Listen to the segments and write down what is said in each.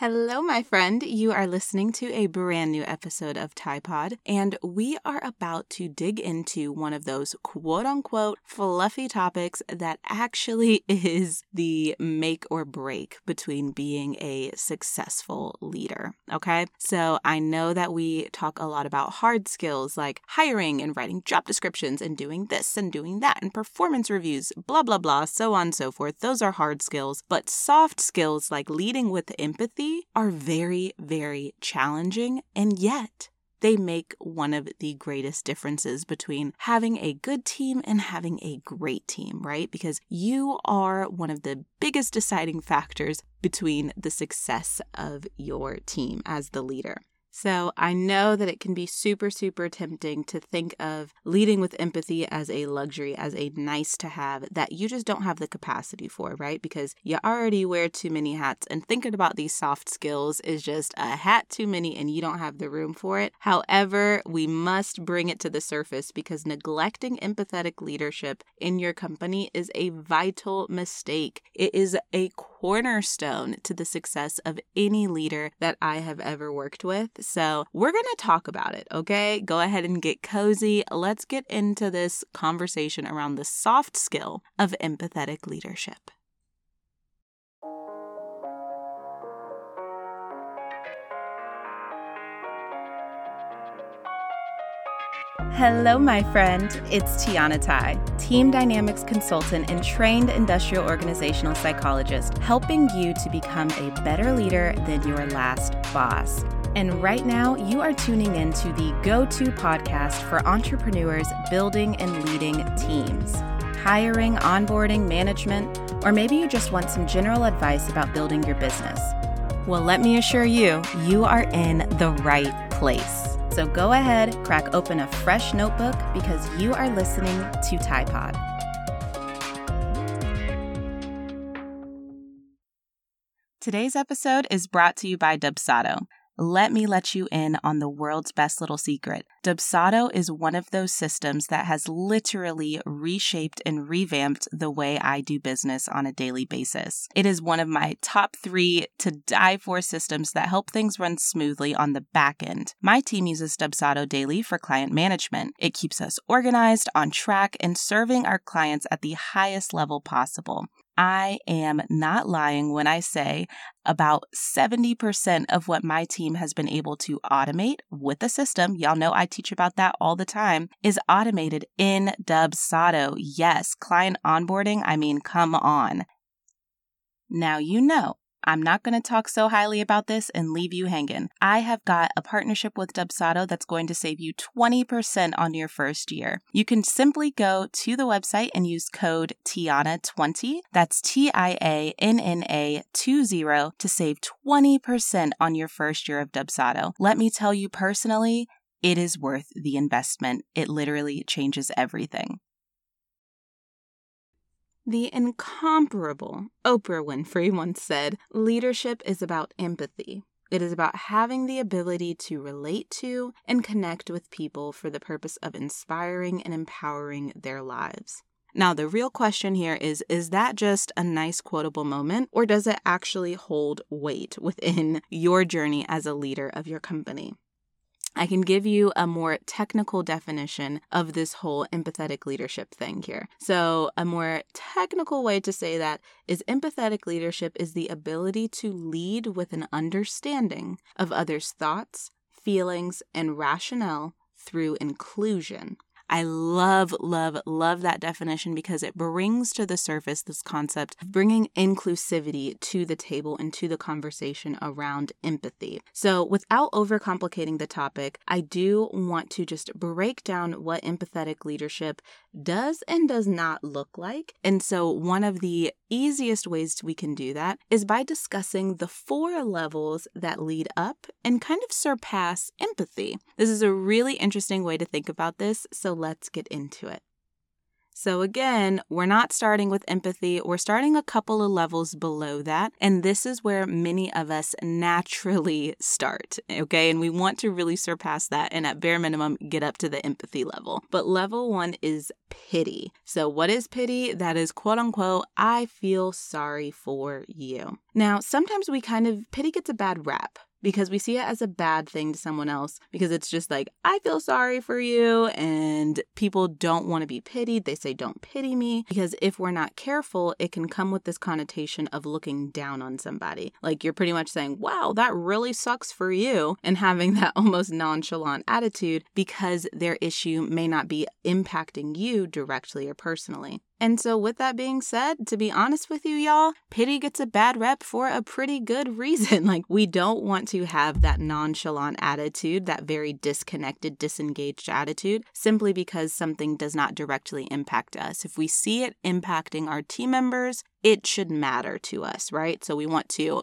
Hello, my friend. You are listening to a brand new episode of TiPod, and we are about to dig into one of those quote unquote fluffy topics that actually is the make or break between being a successful leader. Okay. So I know that we talk a lot about hard skills like hiring and writing job descriptions and doing this and doing that and performance reviews, blah, blah, blah, so on and so forth. Those are hard skills. But soft skills like leading with empathy are very, very challenging, and yet they make one of the greatest differences between having a good team and having a great team, right? Because you are one of the biggest deciding factors between the success of your team as the leader. So I know that it can be super, super tempting to think of leading with empathy as a luxury, as a nice to have that you just don't have the capacity for, right? Because you already wear too many hats, and thinking about these soft skills is just a hat too many and you don't have the room for it. However, we must bring it to the surface because neglecting empathetic leadership in your company is a vital mistake. It is a cornerstone to the success of any leader that I have ever worked with. So, we're going to talk about it, okay? Go ahead and get cozy. Let's get into this conversation around the soft skill of empathetic leadership. Hello, my friend. It's Tianna Tye, Team Dynamics Consultant and trained industrial organizational psychologist, helping you to become a better leader than your last boss. And right now, you are tuning in to the go to podcast for entrepreneurs building and leading teams, hiring, onboarding, management, or maybe you just want some general advice about building your business. Well, let me assure you, you are in the right place. So go ahead, crack open a fresh notebook because you are listening to TiPod. Today's episode is brought to you by Dubsado. Let me let you in on the world's best little secret. Dubsado is one of those systems that has literally reshaped and revamped the way I do business on a daily basis. It is one of my top three to die for systems that help things run smoothly on the back end. My team uses Dubsado daily for client management. It keeps us organized, on track, and serving our clients at the highest level possible. I am not lying when I say about 70% of what my team has been able to automate with the system, y'all know I teach about that all the time, is automated in Dubsado. Yes, client onboarding, I mean, come on. Now you know I'm not going to talk so highly about this and leave you hanging. I have got a partnership with Dubsado that's going to save you 20% on your first year. You can simply go to the website and use code TIANNA20. That's T I A N N A 20 to save 20% on your first year of Dubsado. Let me tell you personally, it is worth the investment. It literally changes everything. The incomparable Oprah Winfrey once said leadership is about empathy. It is about having the ability to relate to and connect with people for the purpose of inspiring and empowering their lives. Now, the real question here is is that just a nice quotable moment, or does it actually hold weight within your journey as a leader of your company? I can give you a more technical definition of this whole empathetic leadership thing here. So, a more technical way to say that is empathetic leadership is the ability to lead with an understanding of others' thoughts, feelings, and rationale through inclusion. I love, love, love that definition because it brings to the surface this concept of bringing inclusivity to the table and to the conversation around empathy. So, without overcomplicating the topic, I do want to just break down what empathetic leadership does and does not look like. And so, one of the easiest ways we can do that is by discussing the four levels that lead up and kind of surpass empathy. This is a really interesting way to think about this, so let's get into it. So, again, we're not starting with empathy, we're starting a couple of levels below that. And this is where many of us naturally start, okay? And we want to really surpass that and at bare minimum get up to the empathy level. But level one is pity. So, what is pity? That is quote unquote, I feel sorry for you. Now, sometimes we kind of, pity gets a bad rap because we see it as a bad thing to someone else because it's just like, I feel sorry for you. And people don't want to be pitied. They say, don't pity me. Because if we're not careful, it can come with this connotation of looking down on somebody. Like you're pretty much saying, wow, that really sucks for you. And having that almost nonchalant attitude because their issue may not be impacting you directly or personally. And so, with that being said, to be honest with you, y'all, pity gets a bad rep for a pretty good reason. Like, we don't want to have that nonchalant attitude, that very disconnected, disengaged attitude, simply because something does not directly impact us. If we see it impacting our team members, it should matter to us, right? So, we want to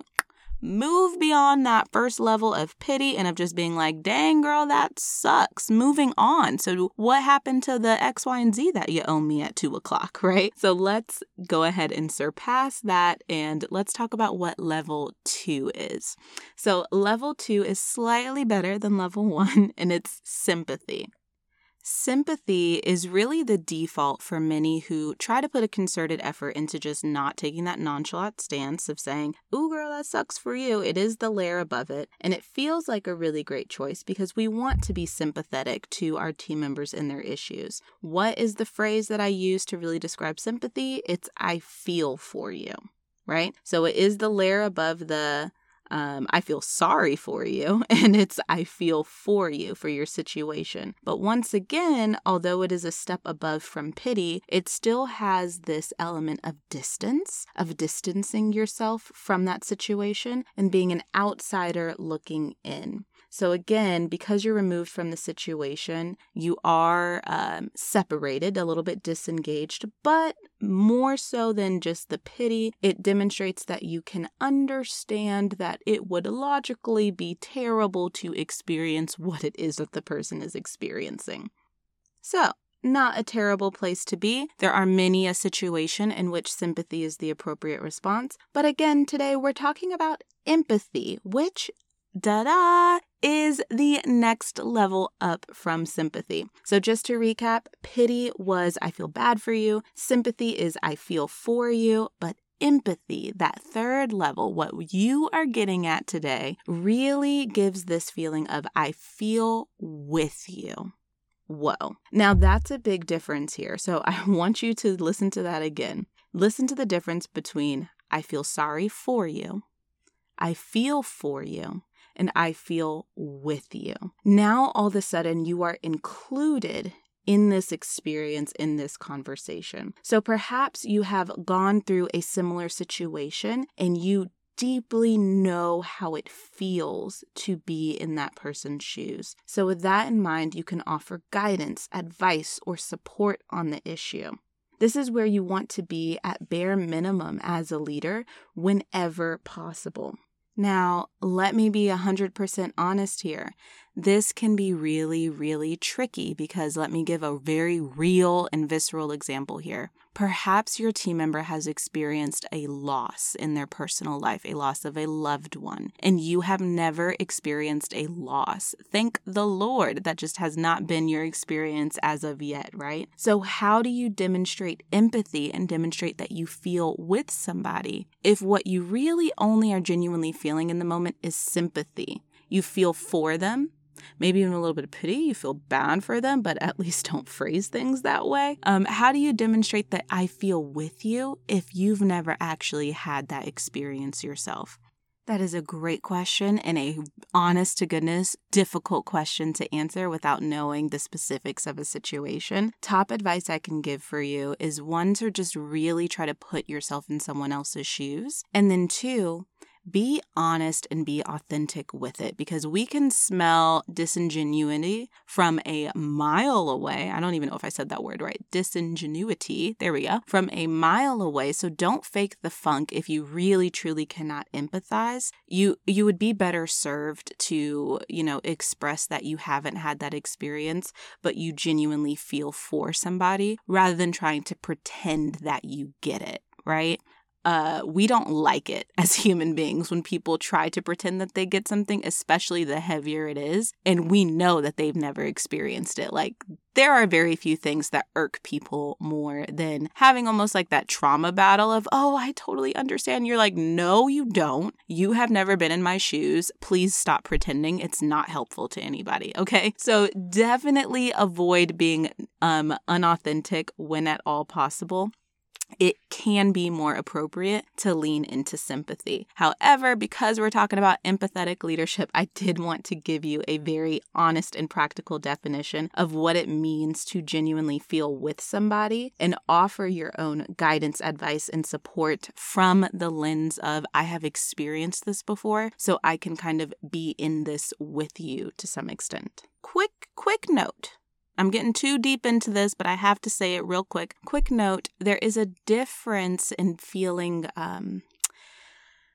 move beyond that first level of pity and of just being like, dang, girl, that sucks. Moving on. So, what happened to the X, Y, and Z that you owe me at two o'clock, right? So, let's go ahead and surpass that and let's talk about what level two is. So, level two is slightly better than level one, and it's sympathy. Sympathy is really the default for many who try to put a concerted effort into just not taking that nonchalant stance of saying, Ooh, girl, that sucks for you. It is the layer above it. And it feels like a really great choice because we want to be sympathetic to our team members and their issues. What is the phrase that I use to really describe sympathy? It's I feel for you, right? So it is the layer above the um, I feel sorry for you, and it's I feel for you for your situation. But once again, although it is a step above from pity, it still has this element of distance, of distancing yourself from that situation and being an outsider looking in. So, again, because you're removed from the situation, you are um, separated, a little bit disengaged, but more so than just the pity, it demonstrates that you can understand that it would logically be terrible to experience what it is that the person is experiencing. So, not a terrible place to be. There are many a situation in which sympathy is the appropriate response. But again, today we're talking about empathy, which da da, is the next level up from sympathy. So, just to recap, pity was I feel bad for you, sympathy is I feel for you, but empathy, that third level, what you are getting at today, really gives this feeling of I feel with you. Whoa. Now, that's a big difference here. So, I want you to listen to that again. Listen to the difference between I feel sorry for you, I feel for you, and I feel with you. Now, all of a sudden, you are included in this experience, in this conversation. So perhaps you have gone through a similar situation and you deeply know how it feels to be in that person's shoes. So, with that in mind, you can offer guidance, advice, or support on the issue. This is where you want to be at bare minimum as a leader whenever possible. Now, let me be 100% honest here. This can be really, really tricky because let me give a very real and visceral example here. Perhaps your team member has experienced a loss in their personal life, a loss of a loved one, and you have never experienced a loss. Thank the Lord that just has not been your experience as of yet, right? So, how do you demonstrate empathy and demonstrate that you feel with somebody if what you really only are genuinely feeling in the moment is sympathy? You feel for them, maybe even a little bit of pity. You feel bad for them, but at least don't phrase things that way. Um, how do you demonstrate that I feel with you if you've never actually had that experience yourself? That is a great question and a honest to goodness difficult question to answer without knowing the specifics of a situation. Top advice I can give for you is one to just really try to put yourself in someone else's shoes. And then two, be honest and be authentic with it because we can smell disingenuity from a mile away. I don't even know if I said that word right. Disingenuity. There we go. From a mile away. So don't fake the funk if you really truly cannot empathize. You you would be better served to, you know, express that you haven't had that experience, but you genuinely feel for somebody rather than trying to pretend that you get it, right? Uh, we don't like it as human beings when people try to pretend that they get something, especially the heavier it is. And we know that they've never experienced it. Like, there are very few things that irk people more than having almost like that trauma battle of, oh, I totally understand. You're like, no, you don't. You have never been in my shoes. Please stop pretending. It's not helpful to anybody. Okay. So definitely avoid being um, unauthentic when at all possible it can be more appropriate to lean into sympathy. However, because we're talking about empathetic leadership, I did want to give you a very honest and practical definition of what it means to genuinely feel with somebody and offer your own guidance, advice, and support from the lens of I have experienced this before, so I can kind of be in this with you to some extent. Quick, quick note I'm getting too deep into this, but I have to say it real quick. Quick note there is a difference in feeling. Um,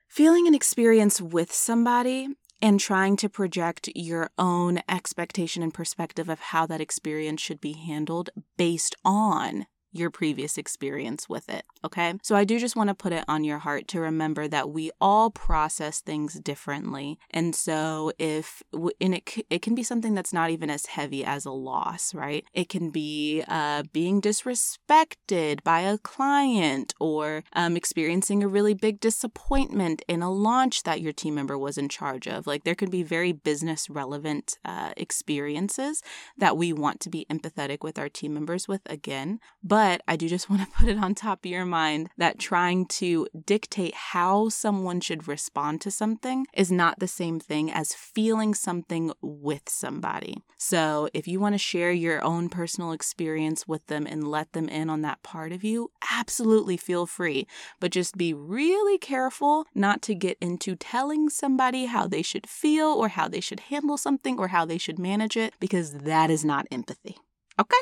feeling an experience with somebody and trying to project your own expectation and perspective of how that experience should be handled based on your previous experience with it. Okay. So I do just want to put it on your heart to remember that we all process things differently. And so if, and it, it can be something that's not even as heavy as a loss, right? It can be uh, being disrespected by a client or um, experiencing a really big disappointment in a launch that your team member was in charge of. Like there could be very business relevant uh, experiences that we want to be empathetic with our team members with again. But but I do just want to put it on top of your mind that trying to dictate how someone should respond to something is not the same thing as feeling something with somebody. So if you want to share your own personal experience with them and let them in on that part of you, absolutely feel free. But just be really careful not to get into telling somebody how they should feel or how they should handle something or how they should manage it because that is not empathy. Okay?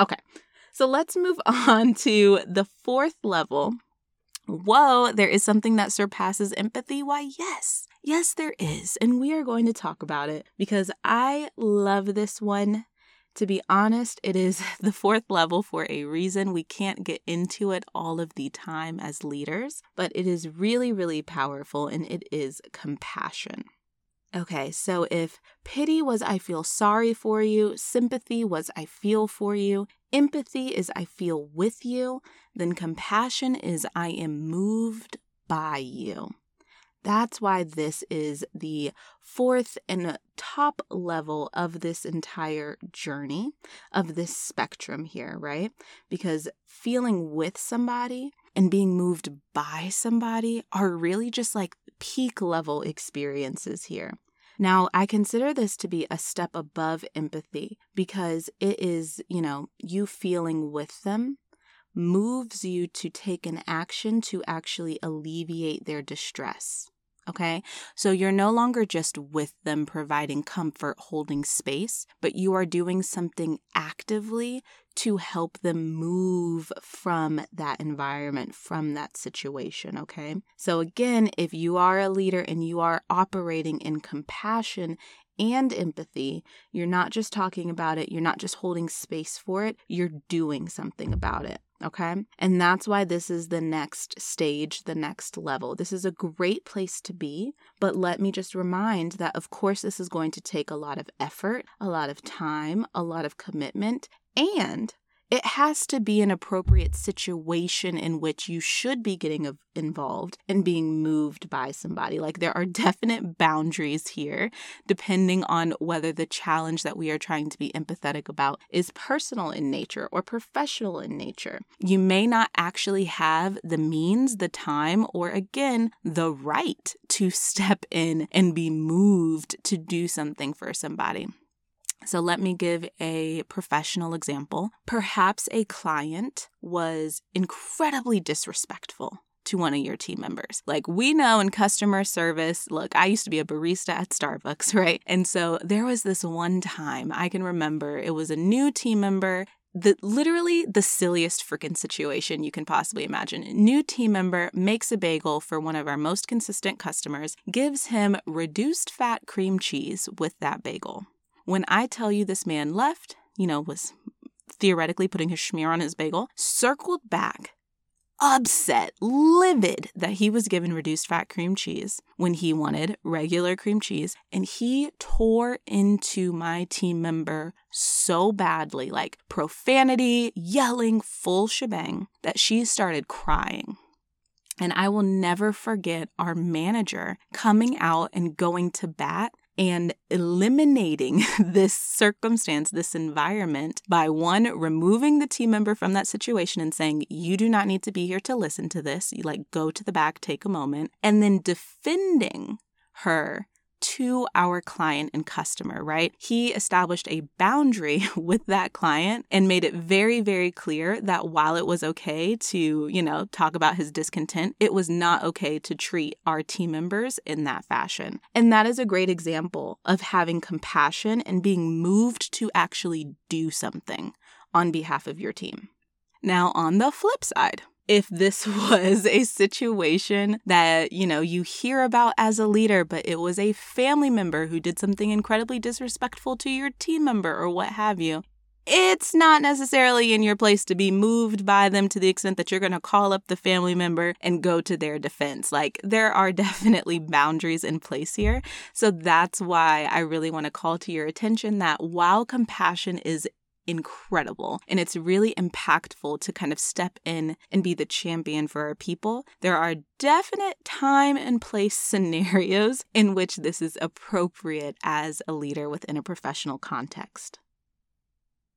Okay. So let's move on to the fourth level. Whoa, there is something that surpasses empathy. Why, yes, yes, there is. And we are going to talk about it because I love this one. To be honest, it is the fourth level for a reason. We can't get into it all of the time as leaders, but it is really, really powerful and it is compassion. Okay, so if pity was I feel sorry for you, sympathy was I feel for you, empathy is I feel with you, then compassion is I am moved by you. That's why this is the fourth and top level of this entire journey, of this spectrum here, right? Because feeling with somebody and being moved by somebody are really just like peak level experiences here. Now, I consider this to be a step above empathy because it is, you know, you feeling with them moves you to take an action to actually alleviate their distress. Okay. So you're no longer just with them providing comfort, holding space, but you are doing something actively to help them move from that environment, from that situation. Okay. So again, if you are a leader and you are operating in compassion and empathy, you're not just talking about it, you're not just holding space for it, you're doing something about it. Okay. And that's why this is the next stage, the next level. This is a great place to be. But let me just remind that, of course, this is going to take a lot of effort, a lot of time, a lot of commitment, and it has to be an appropriate situation in which you should be getting involved and being moved by somebody. Like there are definite boundaries here, depending on whether the challenge that we are trying to be empathetic about is personal in nature or professional in nature. You may not actually have the means, the time, or again, the right to step in and be moved to do something for somebody. So, let me give a professional example. Perhaps a client was incredibly disrespectful to one of your team members. Like we know in customer service, look, I used to be a barista at Starbucks, right? And so there was this one time I can remember it was a new team member the literally the silliest freaking situation you can possibly imagine. New team member makes a bagel for one of our most consistent customers, gives him reduced fat cream cheese with that bagel. When I tell you this man left, you know, was theoretically putting his schmear on his bagel, circled back upset, livid that he was given reduced fat cream cheese when he wanted regular cream cheese. And he tore into my team member so badly like profanity, yelling, full shebang that she started crying. And I will never forget our manager coming out and going to bat and eliminating this circumstance, this environment, by one, removing the team member from that situation and saying, You do not need to be here to listen to this. You like go to the back, take a moment, and then defending her to our client and customer, right? He established a boundary with that client and made it very, very clear that while it was okay to, you know, talk about his discontent, it was not okay to treat our team members in that fashion. And that is a great example of having compassion and being moved to actually do something on behalf of your team. Now, on the flip side, if this was a situation that, you know, you hear about as a leader, but it was a family member who did something incredibly disrespectful to your team member or what have you, it's not necessarily in your place to be moved by them to the extent that you're going to call up the family member and go to their defense. Like, there are definitely boundaries in place here. So, that's why I really want to call to your attention that while compassion is incredible. And it's really impactful to kind of step in and be the champion for our people. There are definite time and place scenarios in which this is appropriate as a leader within a professional context.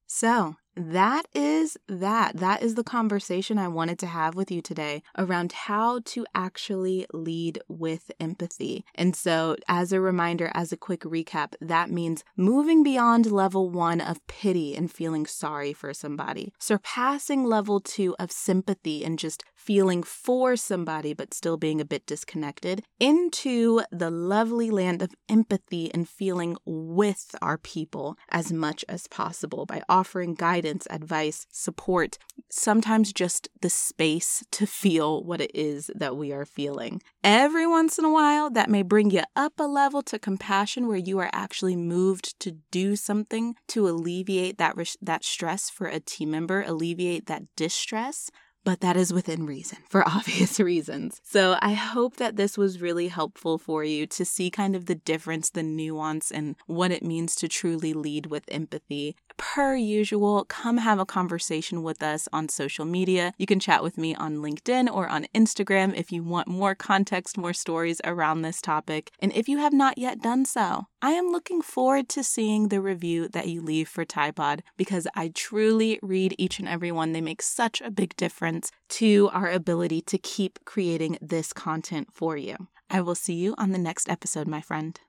So, that is that. That is the conversation I wanted to have with you today around how to actually lead with empathy. And so, as a reminder, as a quick recap, that means moving beyond level one of pity and feeling sorry for somebody, surpassing level two of sympathy and just feeling for somebody but still being a bit disconnected, into the lovely land of empathy and feeling with our people as much as possible by offering guidance, advice, support, sometimes just the space to feel what it is that we are feeling. Every once in a while, that may bring you up a level to compassion where you are actually moved to do something to alleviate that, that stress for a team member, alleviate that distress but that is within reason for obvious reasons. So I hope that this was really helpful for you to see kind of the difference, the nuance, and what it means to truly lead with empathy. Per usual, come have a conversation with us on social media. You can chat with me on LinkedIn or on Instagram if you want more context, more stories around this topic. And if you have not yet done so, I am looking forward to seeing the review that you leave for TIPOD because I truly read each and every one. They make such a big difference to our ability to keep creating this content for you. I will see you on the next episode, my friend.